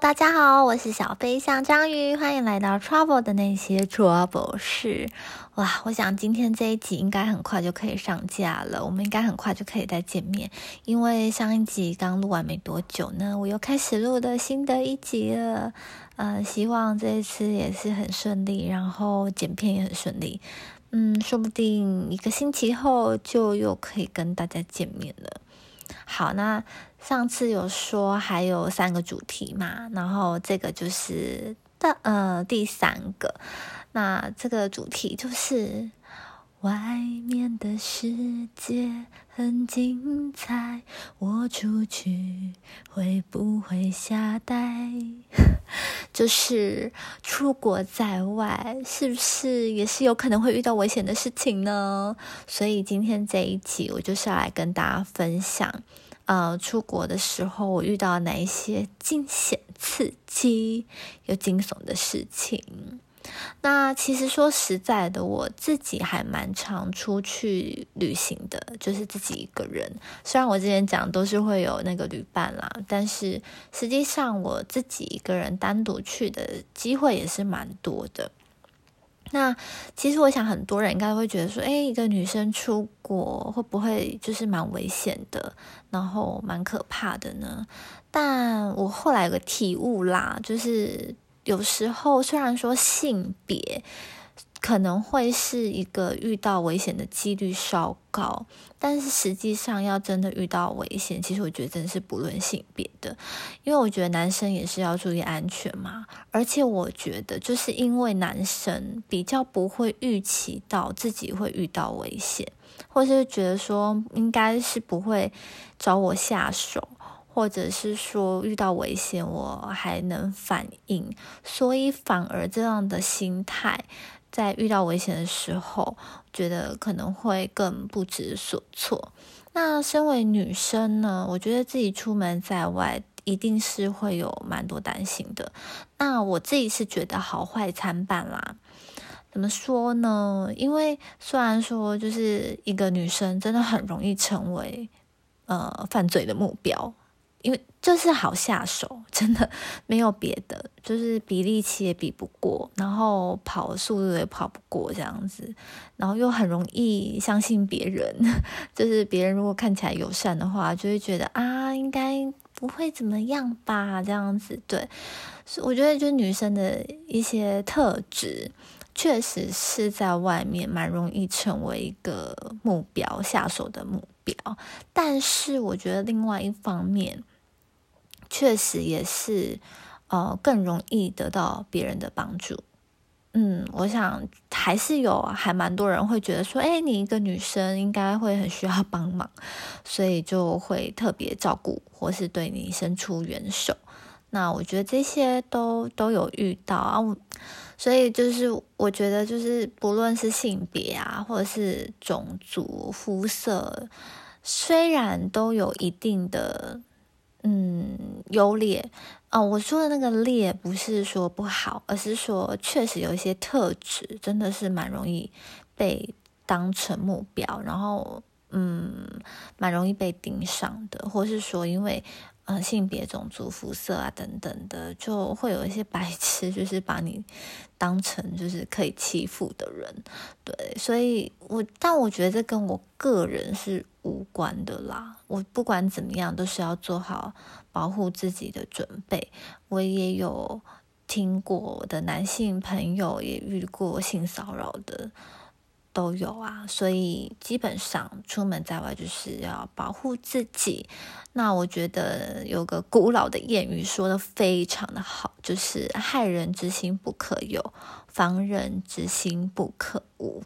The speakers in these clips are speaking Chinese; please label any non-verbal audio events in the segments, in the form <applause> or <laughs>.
大家好，我是小飞象章鱼，欢迎来到 Trouble 的那些 Trouble 事。哇，我想今天这一集应该很快就可以上架了，我们应该很快就可以再见面，因为上一集刚录完没多久呢，我又开始录的新的一集了。呃，希望这一次也是很顺利，然后剪片也很顺利。嗯，说不定一个星期后就又可以跟大家见面了。好，那上次有说还有三个主题嘛，然后这个就是的呃第三个，那这个主题就是外面的世界很精彩，我出去会不会吓呆？<laughs> 就是出国在外，是不是也是有可能会遇到危险的事情呢？所以今天这一集，我就是要来跟大家分享，呃，出国的时候我遇到哪一些惊险、刺激又惊悚的事情。那其实说实在的，我自己还蛮常出去旅行的，就是自己一个人。虽然我之前讲都是会有那个旅伴啦，但是实际上我自己一个人单独去的机会也是蛮多的。那其实我想很多人应该会觉得说，哎，一个女生出国会不会就是蛮危险的，然后蛮可怕的呢？但我后来有个体悟啦，就是。有时候虽然说性别可能会是一个遇到危险的几率稍高，但是实际上要真的遇到危险，其实我觉得真的是不论性别的，因为我觉得男生也是要注意安全嘛。而且我觉得就是因为男生比较不会预期到自己会遇到危险，或是觉得说应该是不会找我下手。或者是说遇到危险我还能反应，所以反而这样的心态，在遇到危险的时候，觉得可能会更不知所措。那身为女生呢，我觉得自己出门在外，一定是会有蛮多担心的。那我自己是觉得好坏参半啦。怎么说呢？因为虽然说就是一个女生真的很容易成为呃犯罪的目标。因为就是好下手，真的没有别的，就是比力气也比不过，然后跑速度也跑不过这样子，然后又很容易相信别人，<laughs> 就是别人如果看起来友善的话，就会觉得啊，应该不会怎么样吧，这样子。对，我觉得就女生的一些特质，确实是在外面蛮容易成为一个目标下手的目标，但是我觉得另外一方面。确实也是，呃，更容易得到别人的帮助。嗯，我想还是有还蛮多人会觉得说，哎，你一个女生应该会很需要帮忙，所以就会特别照顾或是对你伸出援手。那我觉得这些都都有遇到啊，所以就是我觉得就是不论是性别啊，或者是种族、肤色，虽然都有一定的。嗯，优劣哦，我说的那个劣不是说不好，而是说确实有一些特质真的是蛮容易被当成目标，然后嗯，蛮容易被盯上的，或是说因为呃性别、种族、肤色啊等等的，就会有一些白痴，就是把你当成就是可以欺负的人，对，所以我但我觉得这跟我个人是。无关的啦，我不管怎么样都是要做好保护自己的准备。我也有听过我的男性朋友也遇过性骚扰的，都有啊。所以基本上出门在外就是要保护自己。那我觉得有个古老的谚语说的非常的好，就是害人之心不可有，防人之心不可无。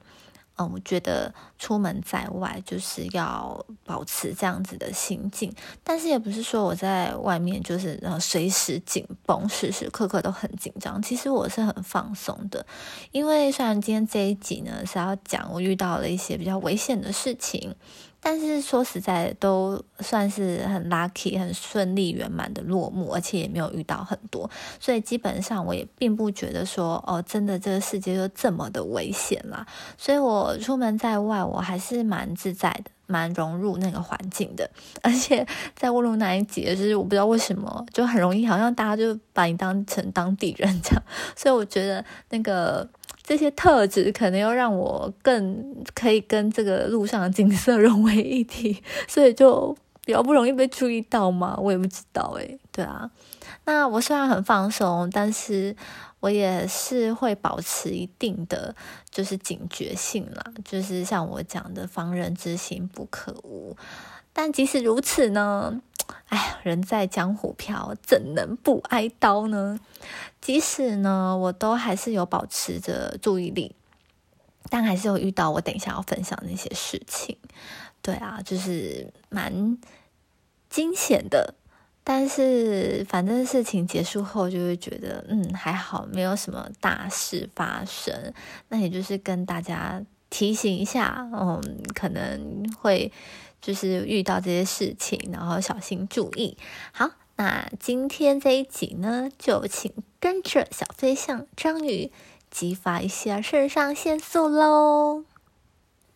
嗯，我觉得出门在外就是要保持这样子的心境，但是也不是说我在外面就是呃随时紧绷，时时刻刻都很紧张。其实我是很放松的，因为虽然今天这一集呢是要讲我遇到了一些比较危险的事情，但是说实在，都算是很 lucky、很顺利、圆满的落幕，而且也没有遇到很多，所以基本上我也并不觉得说，哦，真的这个世界就这么的危险啦。所以我出门在外，我还是蛮自在的，蛮融入那个环境的。<laughs> 而且在乌鲁那一集，就是我不知道为什么，就很容易，好像大家就把你当成当地人这样。所以我觉得那个。这些特质可能又让我更可以跟这个路上的景色 <laughs> 融为一体，所以就比较不容易被注意到嘛。我也不知道诶，对啊。那我虽然很放松，但是我也是会保持一定的就是警觉性啦。就是像我讲的“防人之心不可无”，但即使如此呢？哎呀，人在江湖飘，怎能不挨刀呢？即使呢，我都还是有保持着注意力，但还是有遇到我等一下要分享那些事情。对啊，就是蛮惊险的。但是反正事情结束后，就会觉得嗯还好，没有什么大事发生。那也就是跟大家提醒一下，嗯，可能会。就是遇到这些事情，然后小心注意。好，那今天这一集呢，就请跟着小飞象章鱼激发一下肾上腺素喽。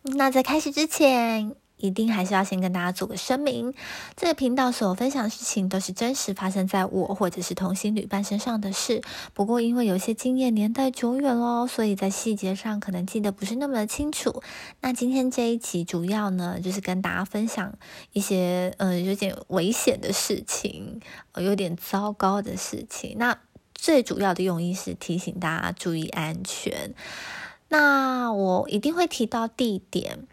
那在开始之前。一定还是要先跟大家做个声明，这个频道所分享的事情都是真实发生在我或者是同行旅伴身上的事。不过因为有些经验年代久远喽，所以在细节上可能记得不是那么的清楚。那今天这一集主要呢，就是跟大家分享一些呃有点危险的事情，呃有点糟糕的事情。那最主要的用意是提醒大家注意安全。那我一定会提到地点。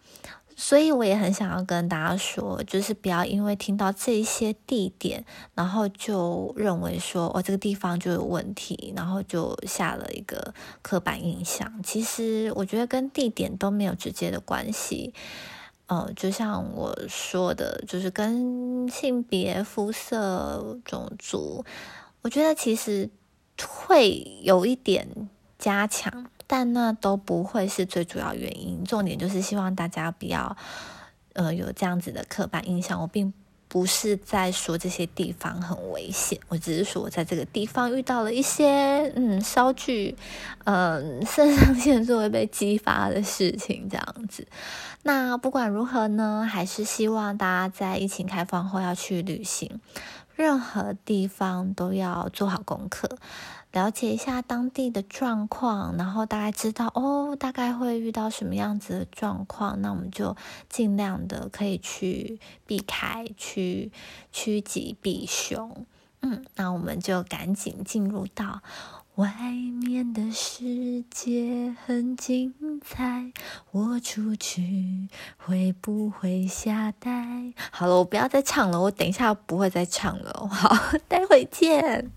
所以我也很想要跟大家说，就是不要因为听到这些地点，然后就认为说哦这个地方就有问题，然后就下了一个刻板印象。其实我觉得跟地点都没有直接的关系。呃，就像我说的，就是跟性别、肤色、种族，我觉得其实会有一点加强。但那都不会是最主要原因，重点就是希望大家不要，呃，有这样子的刻板印象。我并不是在说这些地方很危险，我只是说我在这个地方遇到了一些，嗯，稍具，嗯，肾上腺素会被激发的事情，这样子。那不管如何呢，还是希望大家在疫情开放后要去旅行，任何地方都要做好功课。了解一下当地的状况，然后大概知道哦，大概会遇到什么样子的状况，那我们就尽量的可以去避开，去趋吉避凶。嗯，那我们就赶紧进入到外面的世界很精彩，我出去会不会下呆？好了，我不要再唱了，我等一下不会再唱了。好，<laughs> 待会见。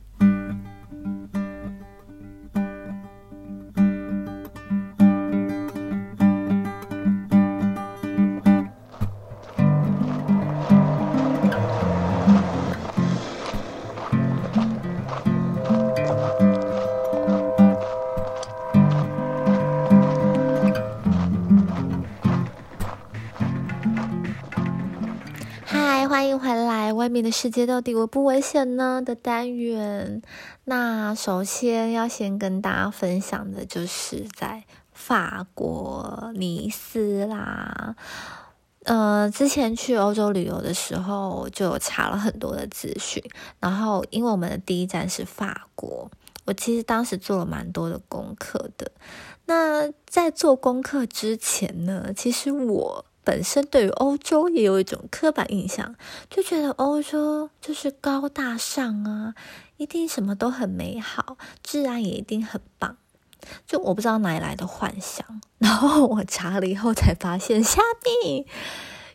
欢迎回来！外面的世界到底危不危险呢？的单元。那首先要先跟大家分享的就是在法国尼斯啦。呃，之前去欧洲旅游的时候，就有查了很多的资讯。然后，因为我们的第一站是法国，我其实当时做了蛮多的功课的。那在做功课之前呢，其实我。本身对于欧洲也有一种刻板印象，就觉得欧洲就是高大上啊，一定什么都很美好，治安也一定很棒。就我不知道哪里来的幻想，然后我查了以后才发现，<laughs> 虾米，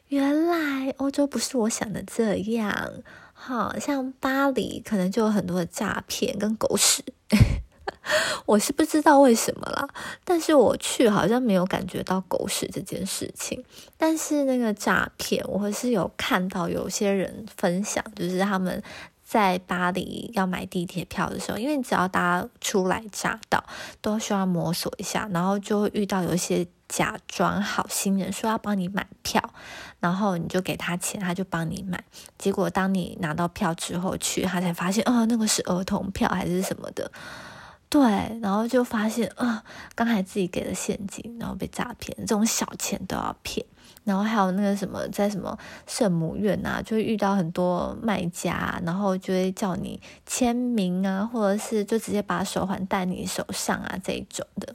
原来欧洲不是我想的这样。好像巴黎可能就有很多的诈骗跟狗屎。<laughs> 我是不知道为什么啦，但是我去好像没有感觉到狗屎这件事情。但是那个诈骗，我是有看到有些人分享，就是他们在巴黎要买地铁票的时候，因为只要大家初来乍到，都需要摸索一下，然后就会遇到有一些假装好心人，说要帮你买票，然后你就给他钱，他就帮你买。结果当你拿到票之后去，他才发现，哦，那个是儿童票还是什么的。对，然后就发现啊，刚才自己给的现金，然后被诈骗，这种小钱都要骗。然后还有那个什么，在什么圣母院啊，就会遇到很多卖家，然后就会叫你签名啊，或者是就直接把手环戴你手上啊这一种的。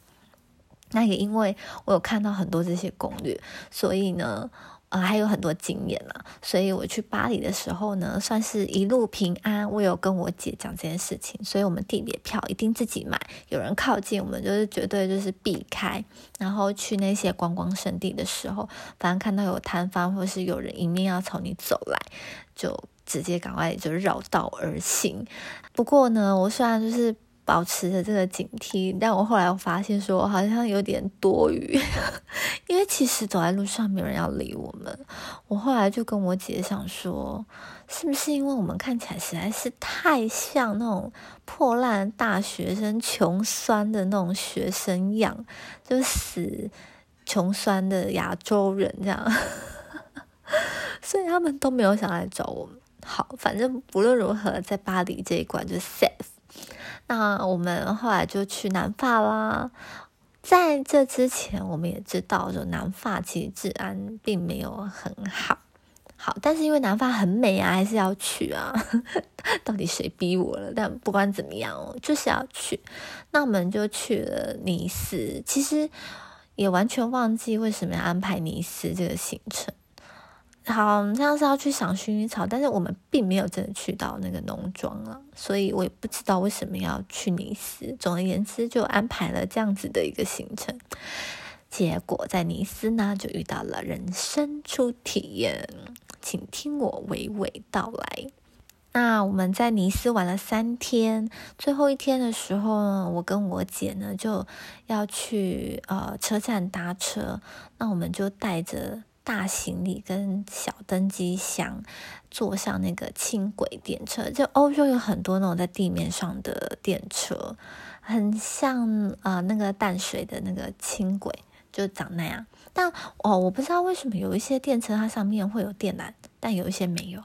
那也因为我有看到很多这些攻略，所以呢。啊，还有很多经验啦，所以我去巴黎的时候呢，算是一路平安。我有跟我姐讲这件事情，所以我们地铁票一定自己买。有人靠近，我们就是绝对就是避开。然后去那些观光胜地的时候，反正看到有摊贩或是有人迎面要朝你走来，就直接赶快就绕道而行。不过呢，我虽然就是。保持着这个警惕，但我后来我发现说好像有点多余，<laughs> 因为其实走在路上没有人要理我们。我后来就跟我姐想说，是不是因为我们看起来实在是太像那种破烂大学生、穷酸的那种学生样，就死穷酸的亚洲人这样，<laughs> 所以他们都没有想来找我们。好，反正不论如何，在巴黎这一关就 safe。那我们后来就去南法啦。在这之前，我们也知道，说南法其实治安并没有很好。好，但是因为南法很美啊，还是要去啊。<laughs> 到底谁逼我了？但不管怎么样哦，就是要去。那我们就去了尼斯。其实也完全忘记为什么要安排尼斯这个行程。好像是要去赏薰衣草，但是我们并没有真的去到那个农庄了，所以我也不知道为什么要去尼斯。总而言之，就安排了这样子的一个行程。结果在尼斯呢，就遇到了人生初体验，请听我娓娓道来。那我们在尼斯玩了三天，最后一天的时候呢，我跟我姐呢就要去呃车站搭车，那我们就带着。大行李跟小登机箱，坐上那个轻轨电车。就欧洲有很多那种在地面上的电车，很像啊那个淡水的那个轻轨，就长那样。但哦，我不知道为什么有一些电车它上面会有电缆，但有一些没有。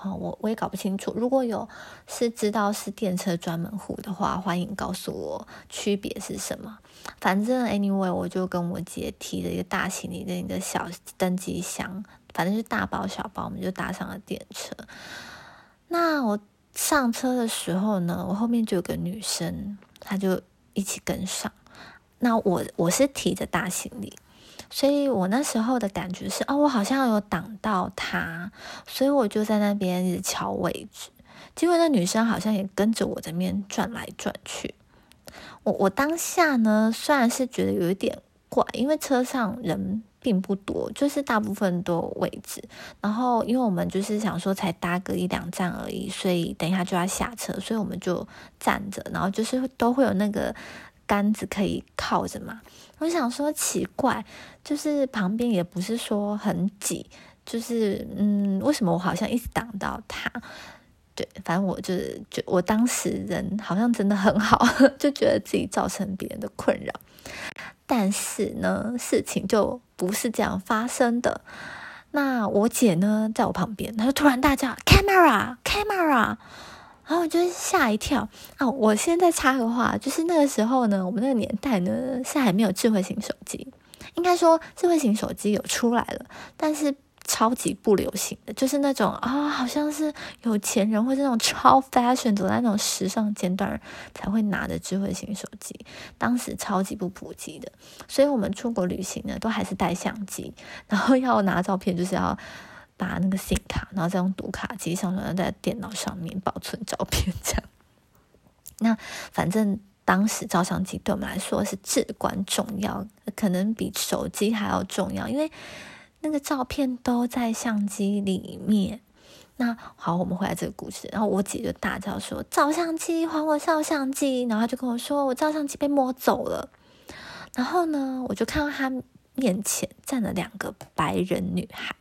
哦，我我也搞不清楚。如果有是知道是电车专门户的话，欢迎告诉我区别是什么。反正 anyway，我就跟我姐提了一个大行李的一个小登机箱，反正是大包小包，我们就搭上了电车。那我上车的时候呢，我后面就有个女生，她就一起跟上。那我我是提着大行李。所以我那时候的感觉是，哦，我好像有挡到她，所以我就在那边一直瞧位置。结果那女生好像也跟着我这边转来转去。我我当下呢，虽然是觉得有一点怪，因为车上人并不多，就是大部分都有位置。然后因为我们就是想说才搭个一两站而已，所以等一下就要下车，所以我们就站着，然后就是都会有那个。杆子可以靠着嘛？我想说奇怪，就是旁边也不是说很挤，就是嗯，为什么我好像一直挡到他？对，反正我就是就我当时人好像真的很好，<laughs> 就觉得自己造成别人的困扰。但是呢，事情就不是这样发生的。那我姐呢，在我旁边，她就突然大叫：“camera，camera！” 然后我就吓一跳啊！我现在插个话，就是那个时候呢，我们那个年代呢是还没有智慧型手机，应该说智慧型手机有出来了，但是超级不流行的，就是那种啊，好像是有钱人或者那种超 fashion 走在那种时尚尖端才会拿的智慧型手机，当时超级不普及的，所以我们出国旅行呢，都还是带相机，然后要拿照片就是要。把那个 SIM 卡，然后再用读卡机上传在电脑上面保存照片，这样。那反正当时照相机对我们来说是至关重要，可能比手机还要重要，因为那个照片都在相机里面。那好，我们回来这个故事，然后我姐就大叫说：“照相机，还我照相机！”然后就跟我说：“我照相机被摸走了。”然后呢，我就看到她面前站了两个白人女孩。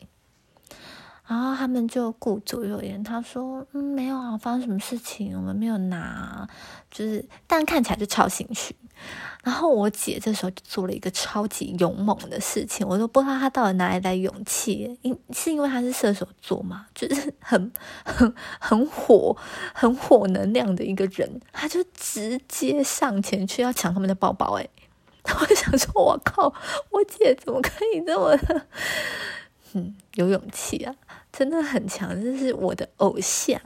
然后他们就顾左右言，他说：“嗯，没有啊，发生什么事情？我们没有拿，就是，但看起来就超心虚。”然后我姐这时候就做了一个超级勇猛的事情，我都不知道她到底哪里来勇气，因是因为她是射手座嘛，就是很很很火、很火能量的一个人，她就直接上前去要抢他们的包包。哎，<laughs> 我想说，我靠，我姐怎么可以这么，<laughs> 嗯，有勇气啊，真的很强，这是我的偶像。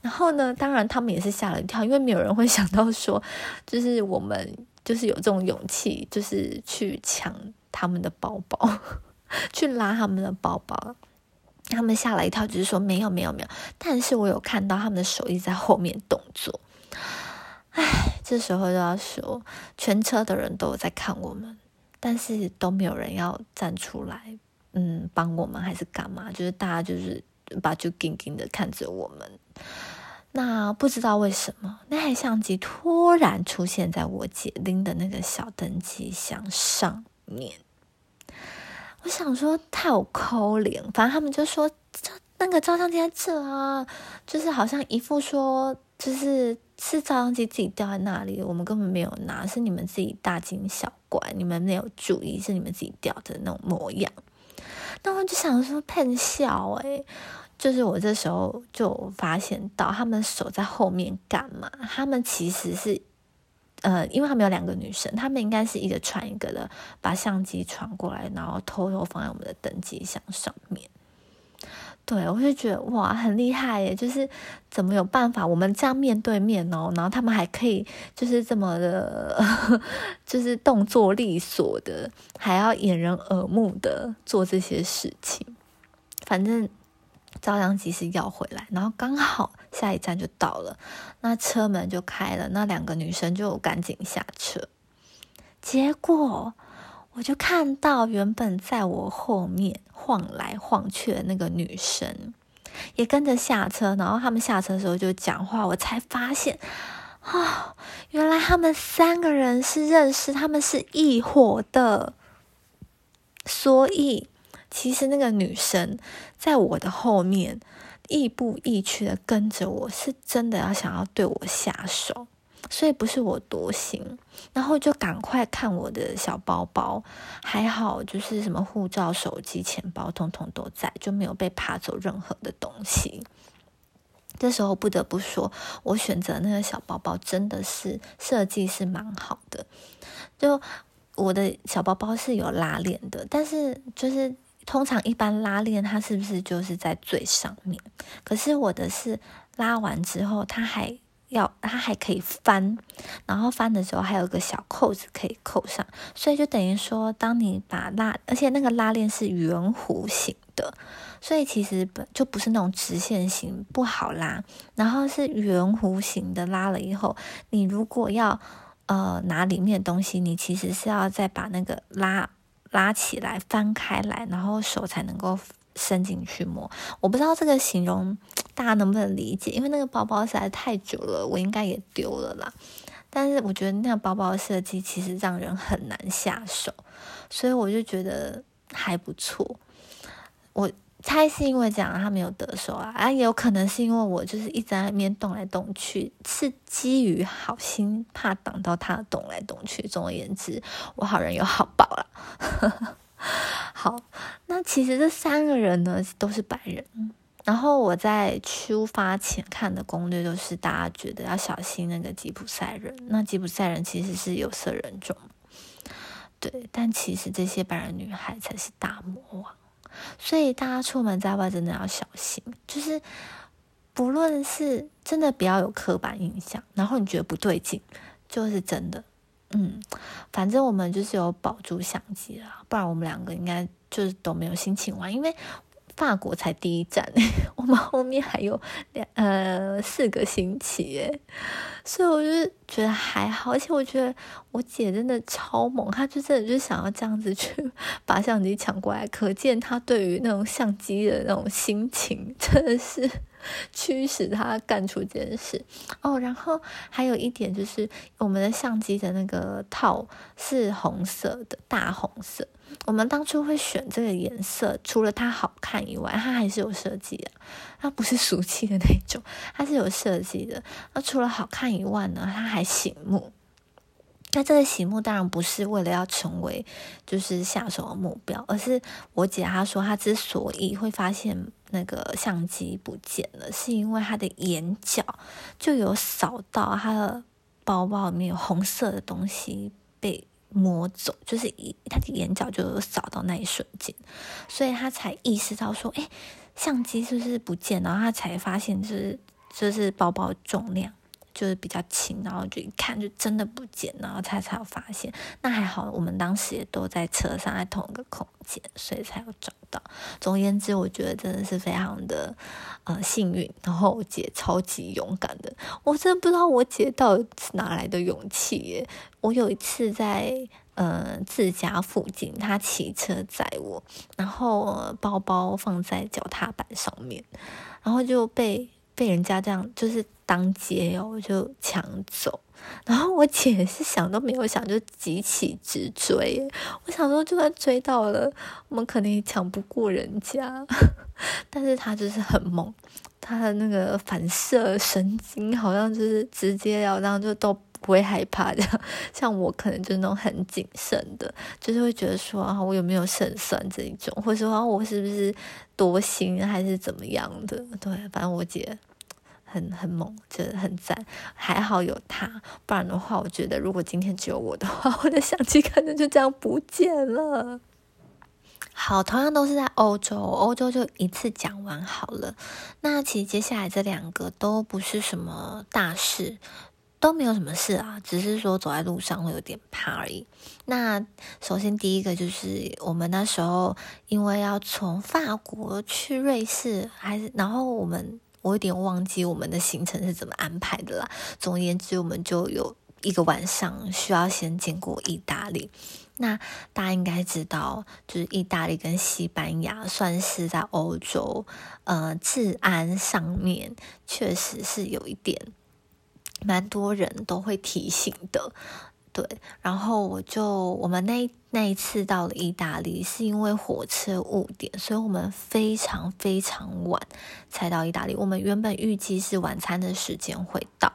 然后呢，当然他们也是吓了一跳，因为没有人会想到说，就是我们。就是有这种勇气，就是去抢他们的包包，<laughs> 去拉他们的包包。他们吓了一跳，就是说没有没有没有。但是我有看到他们的手一直在后面动作。唉，这时候就要说，全车的人都在看我们，但是都没有人要站出来，嗯，帮我们还是干嘛？就是大家就是把就紧紧的看着我们。那不知道为什么，那台相机突然出现在我姐拎的那个小登机箱上面。我想说太有抠脸，反正他们就说照那个照相机在这啊，就是好像一副说就是是照相机自己掉在那里，我们根本没有拿，是你们自己大惊小怪，你们没有注意，是你们自己掉的那种模样。那我就想说骗笑哎。就是我这时候就发现到他们手在后面干嘛？他们其实是，呃，因为他们有两个女生，他们应该是一个传一个的，把相机传过来，然后偷偷放在我们的登机箱上面。对我就觉得哇，很厉害耶！就是怎么有办法，我们这样面对面哦，然后他们还可以就是这么的，<laughs> 就是动作利索的，还要掩人耳目的做这些事情，反正。照相机是要回来，然后刚好下一站就到了，那车门就开了，那两个女生就赶紧下车。结果我就看到原本在我后面晃来晃去的那个女生也跟着下车，然后他们下车的时候就讲话，我才发现啊，原来他们三个人是认识，他们是一伙的，所以。其实那个女生在我的后面亦步亦趋的跟着我，是真的要想要对我下手，所以不是我多心，然后就赶快看我的小包包，还好就是什么护照、手机、钱包，通通都在，就没有被扒走任何的东西。这时候不得不说，我选择那个小包包真的是设计是蛮好的，就我的小包包是有拉链的，但是就是。通常一般拉链它是不是就是在最上面？可是我的是拉完之后，它还要它还可以翻，然后翻的时候还有个小扣子可以扣上，所以就等于说，当你把拉，而且那个拉链是圆弧形的，所以其实本就不是那种直线型不好拉，然后是圆弧形的拉了以后，你如果要呃拿里面的东西，你其实是要再把那个拉。拉起来，翻开来，然后手才能够伸进去摸。我不知道这个形容大家能不能理解，因为那个包包实在太久了，我应该也丢了啦。但是我觉得那个包包的设计其实让人很难下手，所以我就觉得还不错。我。猜是因为这样他没有得手啊，啊，也有可能是因为我就是一直在那边动来动去，是基于好心怕挡到他动来动去。总而言之，我好人有好报了。<laughs> 好，那其实这三个人呢都是白人，然后我在出发前看的攻略都是大家觉得要小心那个吉普赛人，那吉普赛人其实是有色人种，对，但其实这些白人女孩才是大魔王。所以大家出门在外真的要小心，就是不论是真的不要有刻板印象，然后你觉得不对劲，就是真的，嗯，反正我们就是有保住相机啦，不然我们两个应该就是都没有心情玩，因为法国才第一站，<laughs> 我们后面还有两呃四个星期，诶，所以我就觉得还好，而且我觉得我姐真的超猛，她就真的就想要这样子去把相机抢过来，可见她对于那种相机的那种心情，真的是驱使她干出这件事 <laughs> 哦。然后还有一点就是，我们的相机的那个套是红色的，大红色。我们当初会选这个颜色，除了它好看以外，它还是有设计的。它不是俗气的那种，它是有设计的。那除了好看以外呢，它还醒目。那这个醒目当然不是为了要成为就是下手的目标，而是我姐她说，她之所以会发现那个相机不见了，是因为她的眼角就有扫到她的包包里面有红色的东西被。摸走，就是一他的眼角就有扫到那一瞬间，所以他才意识到说，哎，相机是不是不见？然后他才发现，就是就是包包重量。就是比较轻，然后就一看就真的不见，然后才才有发现。那还好，我们当时也都在车上，在同一个空间，所以才有找到。总而言之，我觉得真的是非常的呃幸运。然后我姐超级勇敢的，我真的不知道我姐到底哪来的勇气耶。我有一次在呃自家附近，她骑车载我，然后包包放在脚踏板上面，然后就被。被人家这样就是当街哦，就抢走，然后我姐是想都没有想就急起直追。我想说，就算追到了，我们肯定抢不过人家，<laughs> 但是他就是很猛，他的那个反射神经好像就是直接要这样就都不会害怕这样。像我可能就是那种很谨慎的，就是会觉得说啊，我有没有胜算这一种，或者说啊我是不是多心还是怎么样的？对，反正我姐。很很猛，觉得很赞，还好有他，不然的话，我觉得如果今天只有我的话，<laughs> 我的相机可能就这样不见了。好，同样都是在欧洲，欧洲就一次讲完好了。那其实接下来这两个都不是什么大事，都没有什么事啊，只是说走在路上会有点怕而已。那首先第一个就是我们那时候因为要从法国去瑞士，还是然后我们。我有点忘记我们的行程是怎么安排的啦。总而言之，我们就有一个晚上需要先经过意大利。那大家应该知道，就是意大利跟西班牙算是在欧洲，呃，治安上面确实是有一点，蛮多人都会提醒的。对，然后我就我们那那一次到了意大利，是因为火车误点，所以我们非常非常晚才到意大利。我们原本预计是晚餐的时间会到，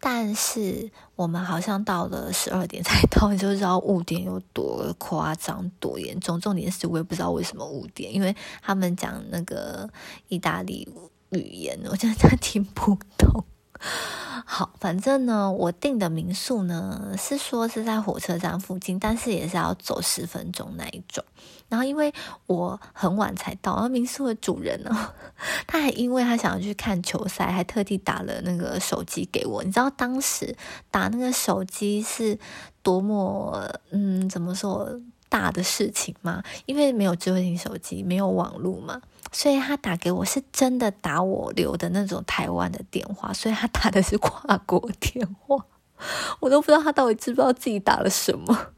但是我们好像到了十二点才到，你就知道误点有多夸张、多严重。重点是我也不知道为什么误点，因为他们讲那个意大利语言，我真的听不懂。<laughs> 好，反正呢，我订的民宿呢是说是在火车站附近，但是也是要走十分钟那一种。然后因为我很晚才到，然后民宿的主人呢，<laughs> 他还因为他想要去看球赛，还特地打了那个手机给我。你知道当时打那个手机是多么嗯，怎么说大的事情吗？因为没有智慧型手机，没有网络嘛。所以他打给我是真的打我留的那种台湾的电话，所以他打的是跨国电话，<laughs> 我都不知道他到底知不知道自己打了什么，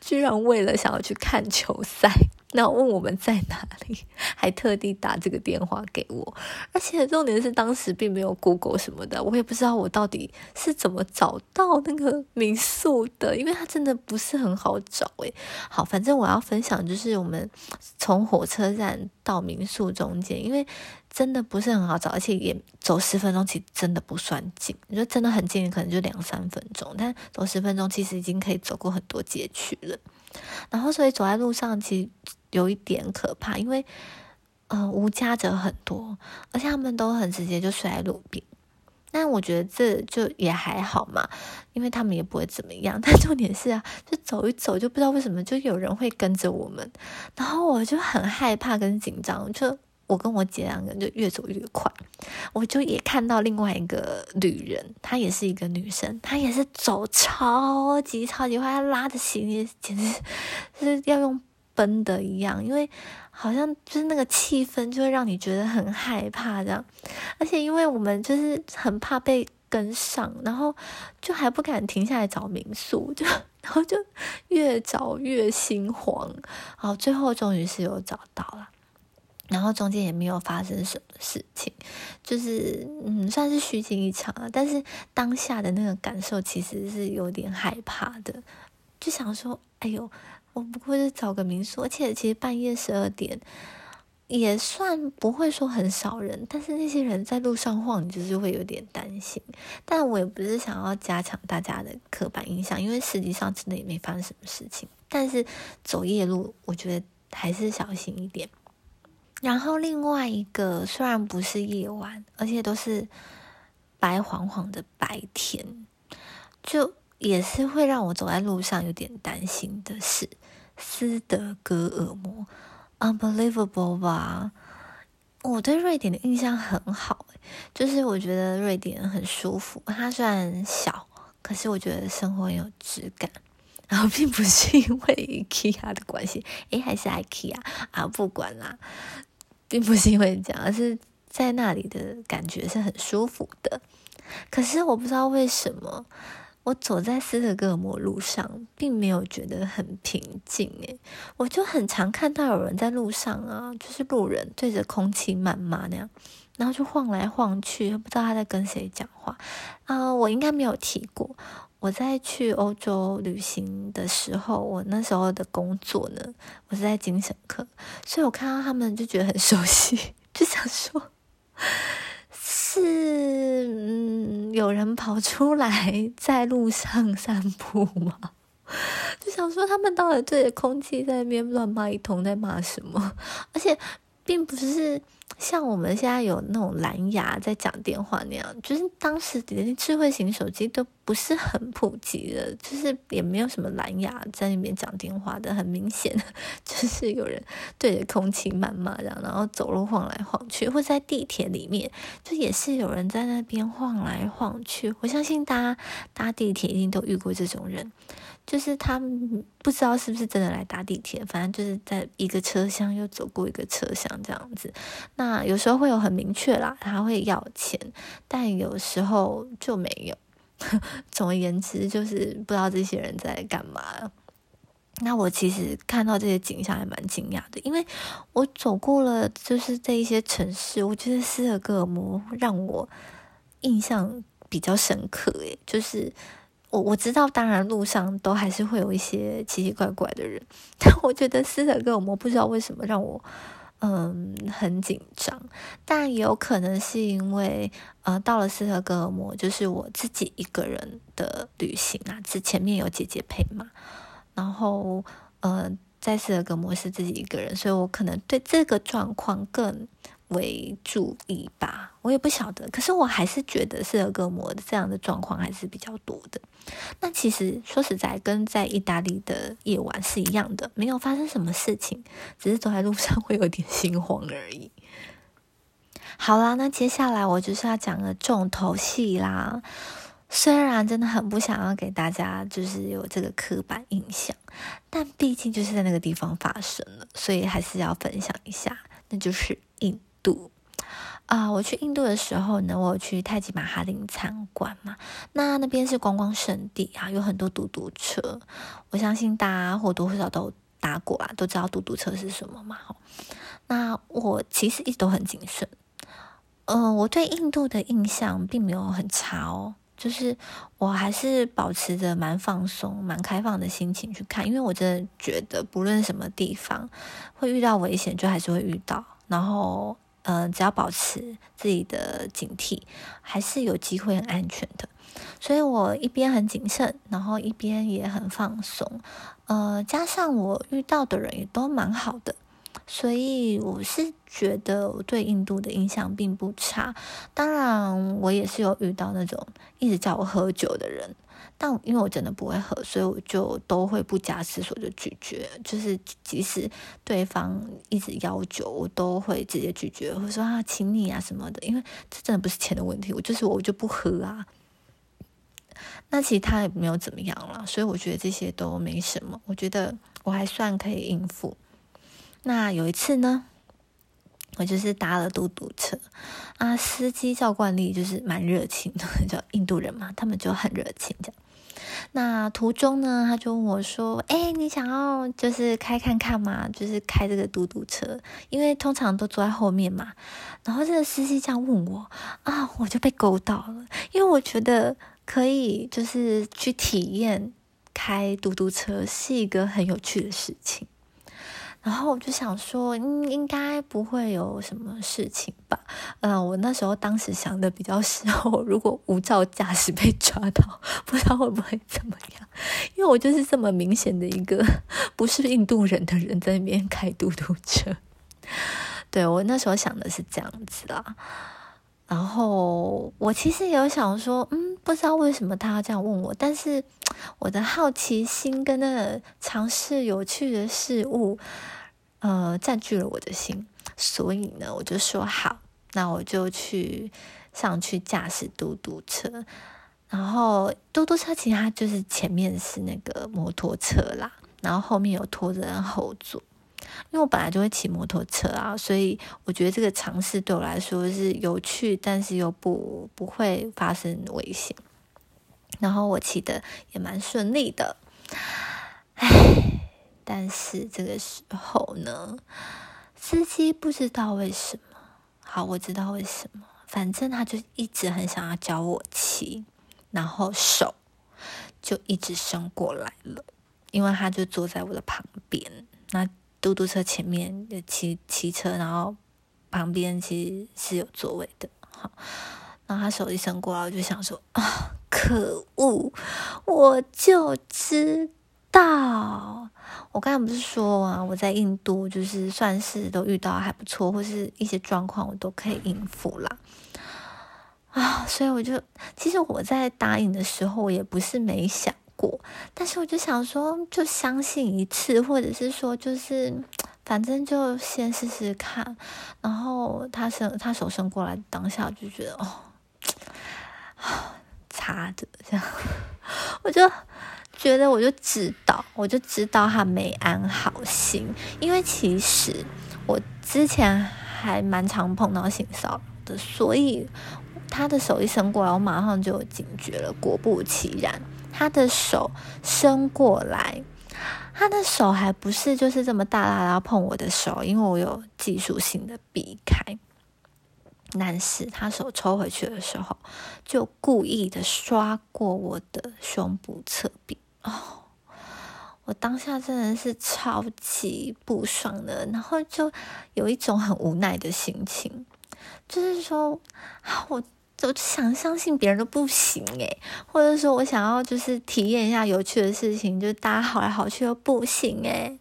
居然为了想要去看球赛。那问我们在哪里，还特地打这个电话给我，而且重点是当时并没有 Google 什么的，我也不知道我到底是怎么找到那个民宿的，因为它真的不是很好找诶。好，反正我要分享就是我们从火车站到民宿中间，因为真的不是很好找，而且也走十分钟其实真的不算近，你说真的很近，可能就两三分钟，但走十分钟其实已经可以走过很多街区了。然后所以走在路上其实。有一点可怕，因为，呃，无家者很多，而且他们都很直接就睡在路边。但我觉得这就也还好嘛，因为他们也不会怎么样。<laughs> 但重点是啊，就走一走，就不知道为什么就有人会跟着我们，然后我就很害怕跟紧张，就我跟我姐两个人就越走越快。我就也看到另外一个女人，她也是一个女生，她也是走超级超级快，她拉着行李简直是要用。奔的一样，因为好像就是那个气氛，就会让你觉得很害怕这样。而且因为我们就是很怕被跟上，然后就还不敢停下来找民宿，就然后就越找越心慌，好，最后终于是有找到了，然后中间也没有发生什么事情，就是嗯，算是虚惊一场啊。但是当下的那个感受其实是有点害怕的，就想说，哎呦，我不过是找个民宿，而且其实半夜十二点。也算不会说很少人，但是那些人在路上晃，你就是会有点担心。但我也不是想要加强大家的刻板印象，因为实际上真的也没发生什么事情。但是走夜路，我觉得还是小心一点。然后另外一个，虽然不是夜晚，而且都是白晃晃的白天，就也是会让我走在路上有点担心的事斯德哥尔摩。Unbelievable 吧！我对瑞典的印象很好，就是我觉得瑞典很舒服。它虽然小，可是我觉得生活很有质感。<laughs> 然后并不是因为 IKEA 的关系，诶，还是 IKEA 啊，不管啦，并不是因为这样，而是在那里的感觉是很舒服的。可是我不知道为什么。我走在斯德哥尔摩路上，并没有觉得很平静诶，我就很常看到有人在路上啊，就是路人对着空气谩骂那样，然后就晃来晃去，不知道他在跟谁讲话啊。我应该没有提过，我在去欧洲旅行的时候，我那时候的工作呢，我是在精神科，所以我看到他们就觉得很熟悉，<laughs> 就想说。是嗯，有人跑出来 <laughs> 在路上散步吗？就想说他们到底对着空气在那边乱骂一通，在骂什么？而且并不是。像我们现在有那种蓝牙在讲电话那样，就是当时连智慧型手机都不是很普及的，就是也没有什么蓝牙在那边讲电话的。很明显，<laughs> 就是有人对着空气谩骂这样，然后走路晃来晃去，或在地铁里面，就也是有人在那边晃来晃去。我相信大家搭地铁一定都遇过这种人。就是他们不知道是不是真的来搭地铁，反正就是在一个车厢又走过一个车厢这样子。那有时候会有很明确啦，他会要钱，但有时候就没有。<laughs> 总而言之，就是不知道这些人在干嘛。那我其实看到这些景象还蛮惊讶的，因为我走过了就是这一些城市，我觉得斯德哥尔摩让我印象比较深刻。诶，就是。我我知道，当然路上都还是会有一些奇奇怪怪的人，但我觉得斯德哥尔摩不知道为什么让我嗯很紧张，但也有可能是因为呃到了斯德哥尔摩就是我自己一个人的旅行啊，之前面有姐姐陪嘛，然后呃在斯德哥尔摩是自己一个人，所以我可能对这个状况更。为注意吧，我也不晓得，可是我还是觉得斯德哥尔摩的这样的状况还是比较多的。那其实说实在，跟在意大利的夜晚是一样的，没有发生什么事情，只是走在路上会有点心慌而已。好啦，那接下来我就是要讲个重头戏啦。虽然真的很不想要给大家就是有这个刻板印象，但毕竟就是在那个地方发生了，所以还是要分享一下，那就是印。度啊，我去印度的时候呢，我去泰姬玛哈林参观嘛。那那边是观光圣地啊，有很多嘟嘟车。我相信大家或多或少都搭过啊，都知道嘟嘟车是什么嘛。那我其实一直都很谨慎。嗯，我对印度的印象并没有很差哦，就是我还是保持着蛮放松、蛮开放的心情去看，因为我真的觉得不论什么地方会遇到危险，就还是会遇到，然后。嗯，只要保持自己的警惕，还是有机会很安全的。所以我一边很谨慎，然后一边也很放松。呃，加上我遇到的人也都蛮好的，所以我是觉得我对印度的印象并不差。当然，我也是有遇到那种一直叫我喝酒的人。但因为我真的不会喝，所以我就都会不假思索就拒绝。就是即使对方一直要求，我都会直接拒绝，我说啊，请你啊什么的。因为这真的不是钱的问题，我就是我就不喝啊。那其实他也没有怎么样了，所以我觉得这些都没什么。我觉得我还算可以应付。那有一次呢，我就是搭了嘟嘟车啊，司机照惯例就是蛮热情的，<laughs> 叫印度人嘛，他们就很热情这样。那途中呢，他就问我说：“哎，你想要就是开看看嘛？就是开这个嘟嘟车，因为通常都坐在后面嘛。”然后这个司机这样问我啊，我就被勾到了，因为我觉得可以就是去体验开嘟嘟车是一个很有趣的事情。然后我就想说，嗯，应该不会有什么事情吧？嗯，我那时候当时想的比较是，我如果无照驾驶被抓到，不知道会不会怎么样？因为我就是这么明显的一个不是印度人的人在那边开嘟嘟车。<laughs> 对我那时候想的是这样子啊。然后我其实有想说，嗯，不知道为什么他要这样问我，但是我的好奇心跟那尝试有趣的事物，呃，占据了我的心，所以呢，我就说好，那我就去上去驾驶嘟嘟车。然后嘟嘟车其实它就是前面是那个摩托车啦，然后后面有拖着人后座。因为我本来就会骑摩托车啊，所以我觉得这个尝试对我来说是有趣，但是又不不会发生危险。然后我骑的也蛮顺利的，唉，但是这个时候呢，司机不知道为什么，好，我知道为什么，反正他就一直很想要教我骑，然后手就一直伸过来了，因为他就坐在我的旁边，那。嘟嘟车前面有骑骑车，然后旁边其实是有座位的。好，然后他手一伸过来，我就想说啊，可恶！我就知到，我刚才不是说啊，我在印度就是算是都遇到还不错，或是一些状况我都可以应付啦。啊，所以我就其实我在答应的时候我，也不是没想。过，但是我就想说，就相信一次，或者是说，就是反正就先试试看。然后他伸他手伸过来，当下就觉得哦，<sighs> <sighs> 擦的这样，<laughs> 我就觉得我就知道，我就知道他没安好心，因为其实我之前还蛮常碰到性骚扰的，所以他的手一伸过来，我马上就警觉了。果不其然。他的手伸过来，他的手还不是就是这么大大要碰我的手，因为我有技术性的避开。但是他手抽回去的时候，就故意的刷过我的胸部侧壁。哦，我当下真的是超级不爽的，然后就有一种很无奈的心情，就是说，我。我就想相信别人都不行诶，或者说我想要就是体验一下有趣的事情，就大家好来好去又不行诶。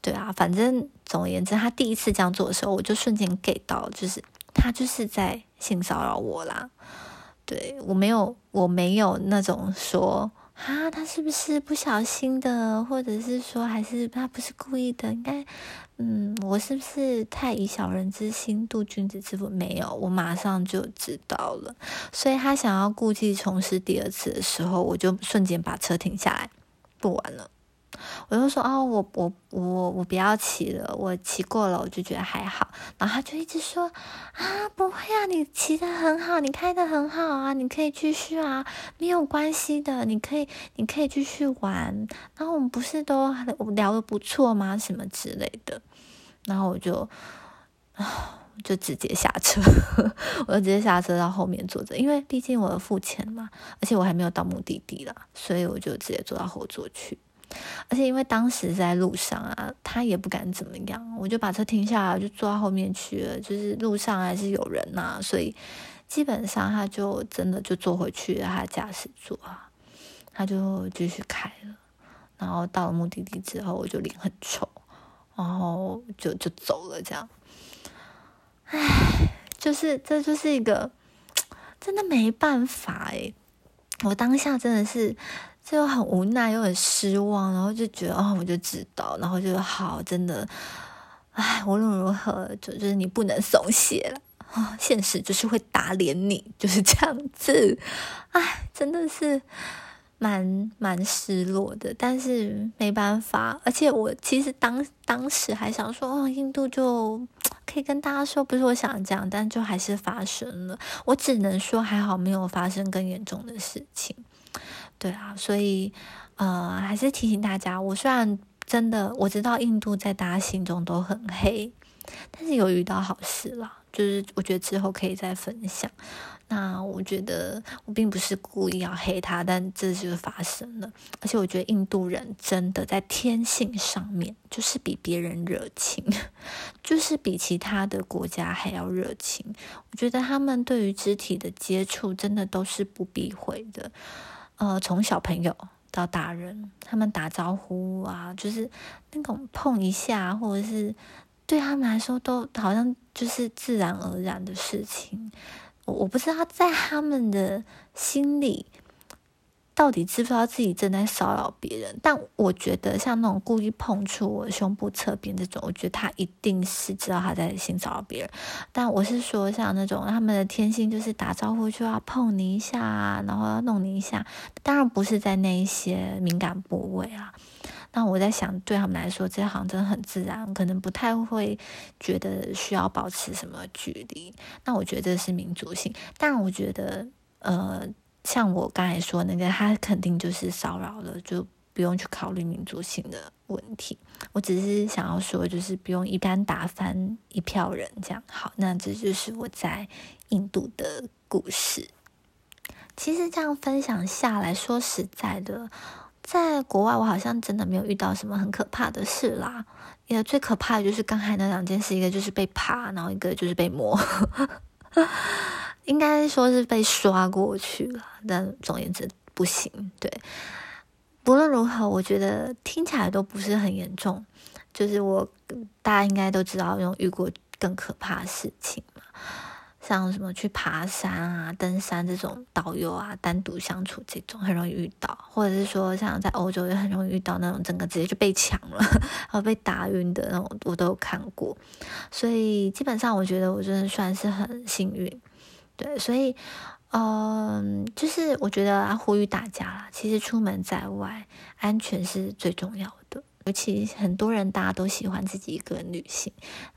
对啊，反正总而言之，他第一次这样做的时候，我就瞬间给到，就是他就是在性骚扰我啦。对我没有，我没有那种说。啊，他是不是不小心的，或者是说还是他不是故意的？应该，嗯，我是不是太以小人之心度君子之腹？没有，我马上就知道了。所以他想要故技重施第二次的时候，我就瞬间把车停下来，不玩了。我就说哦，我我我我不要骑了，我骑过了，我就觉得还好。然后他就一直说啊，不会啊，你骑的很好，你开的很好啊，你可以继续啊，没有关系的，你可以你可以继续玩。然后我们不是都聊的不错吗？什么之类的。然后我就啊，就直接下车，<laughs> 我就直接下车到后面坐着，因为毕竟我付钱嘛，而且我还没有到目的地啦，所以我就直接坐到后座去。而且因为当时在路上啊，他也不敢怎么样，我就把车停下来，就坐到后面去了。就是路上还是有人呐，所以基本上他就真的就坐回去他驾驶座啊，他就继续开了。然后到了目的地之后，我就脸很臭，然后就就走了。这样，唉，就是这就是一个 <tsk> 真的没办法诶，我当下真的是。就很无奈又很失望，然后就觉得哦，我就知道，然后就好，真的，唉，无论如何，就就是你不能松懈了啊！现实就是会打脸你，就是这样子，唉，真的是蛮蛮失落的，但是没办法，而且我其实当当时还想说，哦，印度就可以跟大家说，不是我想讲，但就还是发生了。我只能说还好没有发生更严重的事情。对啊，所以呃，还是提醒大家，我虽然真的我知道印度在大家心中都很黑，但是有遇到好事了，就是我觉得之后可以再分享。那我觉得我并不是故意要黑他，但这就是发生了。而且我觉得印度人真的在天性上面就是比别人热情，<laughs> 就是比其他的国家还要热情。我觉得他们对于肢体的接触真的都是不避讳的。呃，从小朋友到大人，他们打招呼啊，就是那种碰一下，或者是对他们来说都好像就是自然而然的事情。我我不知道在他们的心里到底知不知道自己正在骚扰别人，但我觉得像那种故意碰触我胸部侧边这种，我觉得他一定是知道他在性骚扰别人。但我是说，像那种他们的天性就是打招呼就要碰你一下，然后要弄你一下，当然不是在那一些敏感部位啊。那我在想，对他们来说，这行真的很自然，可能不太会觉得需要保持什么距离。那我觉得这是民族性，但我觉得，呃，像我刚才说那个，他肯定就是骚扰了，就不用去考虑民族性的问题。我只是想要说，就是不用一竿打翻一票人这样。好，那这就是我在印度的故事。其实这样分享下来说实在的。在国外，我好像真的没有遇到什么很可怕的事啦。也最可怕的就是刚才那两件事，一个就是被扒，然后一个就是被摸，<laughs> 应该说是被刷过去了。但总而言之，不行。对，不论如何，我觉得听起来都不是很严重。就是我大家应该都知道，用遇过更可怕的事情嘛。像什么去爬山啊、登山这种导游啊，单独相处这种很容易遇到，或者是说像在欧洲也很容易遇到那种整个直接就被抢了，<laughs> 然后被打晕的那种，我都有看过。所以基本上我觉得我真的算是很幸运，对，所以嗯，就是我觉得呼吁大家啦，其实出门在外，安全是最重要的。尤其很多人大家都喜欢自己一个人旅行，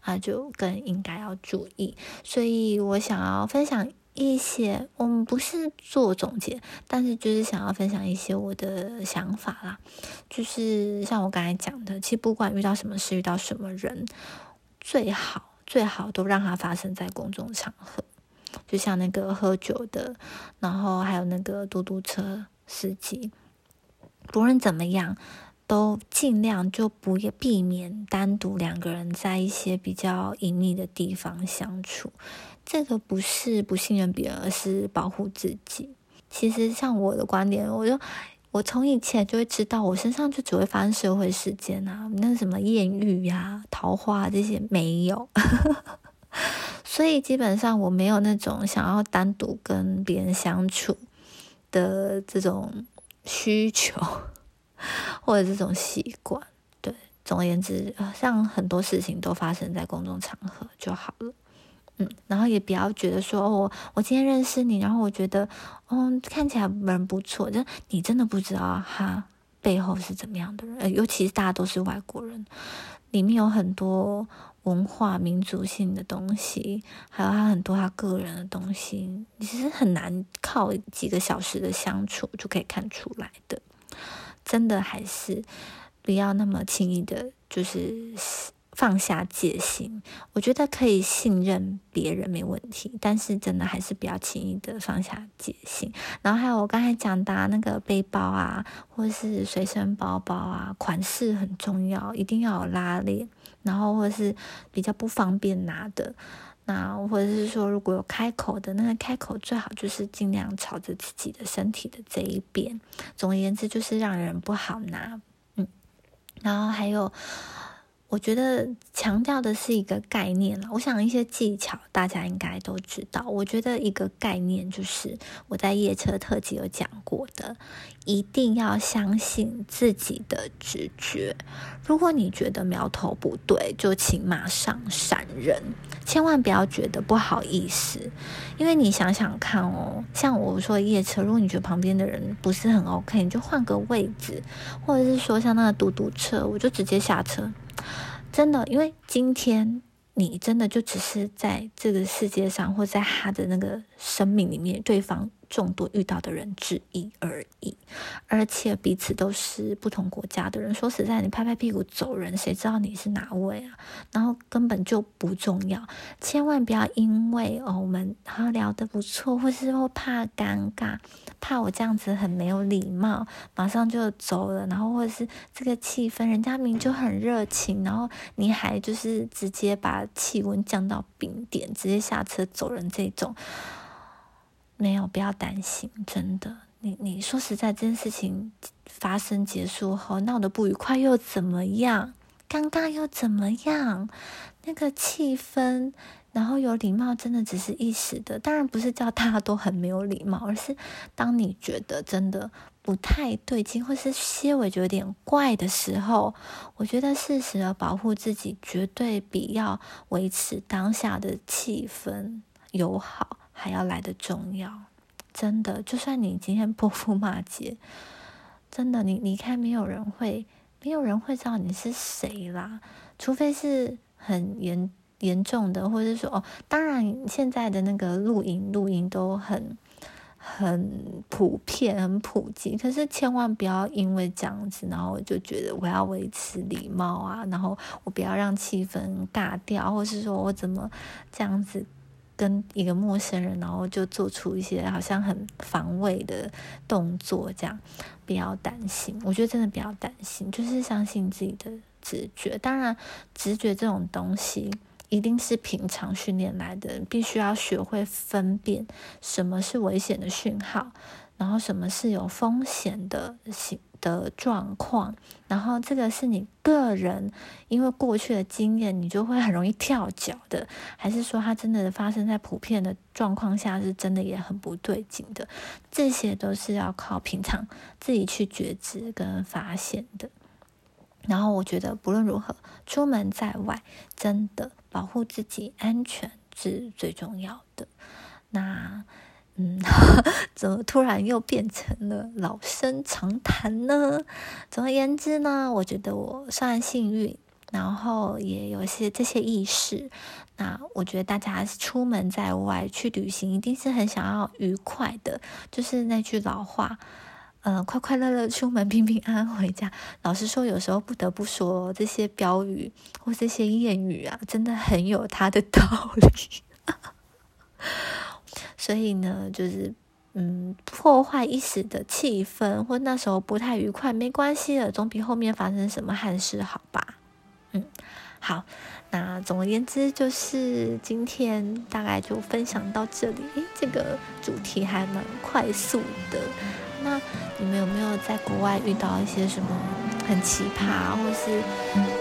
那就更应该要注意。所以我想要分享一些，我们不是做总结，但是就是想要分享一些我的想法啦。就是像我刚才讲的，其实不管遇到什么事，遇到什么人，最好最好都让它发生在公众场合。就像那个喝酒的，然后还有那个嘟嘟车司机，不论怎么样。都尽量就不也避免单独两个人在一些比较隐秘的地方相处，这个不是不信任别人，而是保护自己。其实像我的观点，我就我从以前就会知道，我身上就只会发生社会事件啊，那什么艳遇呀、桃花这些没有，<laughs> 所以基本上我没有那种想要单独跟别人相处的这种需求。或者这种习惯，对，总而言之，像很多事情都发生在公众场合就好了，嗯，然后也不要觉得说，我我今天认识你，然后我觉得，哦，看起来人不错，就你真的不知道他背后是怎么样的人，尤其是大家都是外国人，里面有很多文化、民族性的东西，还有他很多他个人的东西，其实很难靠几个小时的相处就可以看出来的。真的还是不要那么轻易的，就是放下戒心。我觉得可以信任别人没问题，但是真的还是不要轻易的放下戒心。然后还有我刚才讲的那个背包啊，或是随身包包啊，款式很重要，一定要有拉链。然后或是比较不方便拿的。那或者是说，如果有开口的，那个开口最好就是尽量朝着自己的身体的这一边。总而言之，就是让人不好拿。嗯，然后还有。我觉得强调的是一个概念了。我想一些技巧大家应该都知道。我觉得一个概念就是我在夜车特辑有讲过的，一定要相信自己的直觉。如果你觉得苗头不对，就请马上闪人，千万不要觉得不好意思。因为你想想看哦，像我说夜车，如果你觉得旁边的人不是很 OK，你就换个位置，或者是说像那个嘟嘟车，我就直接下车。真的，因为今天你真的就只是在这个世界上，或在他的那个生命里面，对方。众多遇到的人之一而已，而且彼此都是不同国家的人。说实在，你拍拍屁股走人，谁知道你是哪位啊？然后根本就不重要，千万不要因为哦我们他聊得不错，或是说怕尴尬，怕我这样子很没有礼貌，马上就走了。然后或者是这个气氛，人家明就很热情，然后你还就是直接把气温降到冰点，直接下车走人这种。没有，不要担心，真的。你你说实在，这件事情发生结束后闹得不愉快又怎么样？尴尬又怎么样？那个气氛，然后有礼貌，真的只是一时的。当然不是叫大家都很没有礼貌，而是当你觉得真的不太对劲，或是些微觉得有点怪的时候，我觉得适时的保护自己，绝对比要维持当下的气氛友好。还要来的重要，真的，就算你今天泼妇骂街，真的，你离开没有人会，没有人会知道你是谁啦，除非是很严严重的，或者说哦，当然现在的那个录音录音都很很普遍、很普及，可是千万不要因为这样子，然后就觉得我要维持礼貌啊，然后我不要让气氛尬掉，或是说我怎么这样子。跟一个陌生人，然后就做出一些好像很防卫的动作，这样不要担心。我觉得真的不要担心，就是相信自己的直觉。当然，直觉这种东西一定是平常训练来的，必须要学会分辨什么是危险的讯号，然后什么是有风险的行。的状况，然后这个是你个人因为过去的经验，你就会很容易跳脚的，还是说它真的发生在普遍的状况下，是真的也很不对劲的？这些都是要靠平常自己去觉知跟发现的。然后我觉得不论如何，出门在外，真的保护自己安全是最重要的。那。嗯，<laughs> 怎么突然又变成了老生常谈呢？总而言之呢，我觉得我算幸运，然后也有些这些意识。那我觉得大家出门在外去旅行，一定是很想要愉快的。就是那句老话，嗯，快快乐乐出门，平平安安回家。老实说，有时候不得不说，这些标语或这些谚语啊，真的很有它的道理。所以呢，就是嗯，破坏一时的气氛，或那时候不太愉快，没关系的，总比后面发生什么憾事好吧？嗯，好，那总而言之，就是今天大概就分享到这里。诶，这个主题还蛮快速的。那你们有没有在国外遇到一些什么很奇葩，或是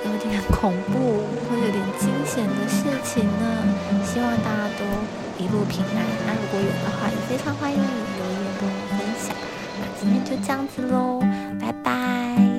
有点恐怖，或有点惊险的事情呢？希望大家都。一路平安。那如果有的话，也非常欢迎你留言跟我分享。那今天就这样子喽，拜拜。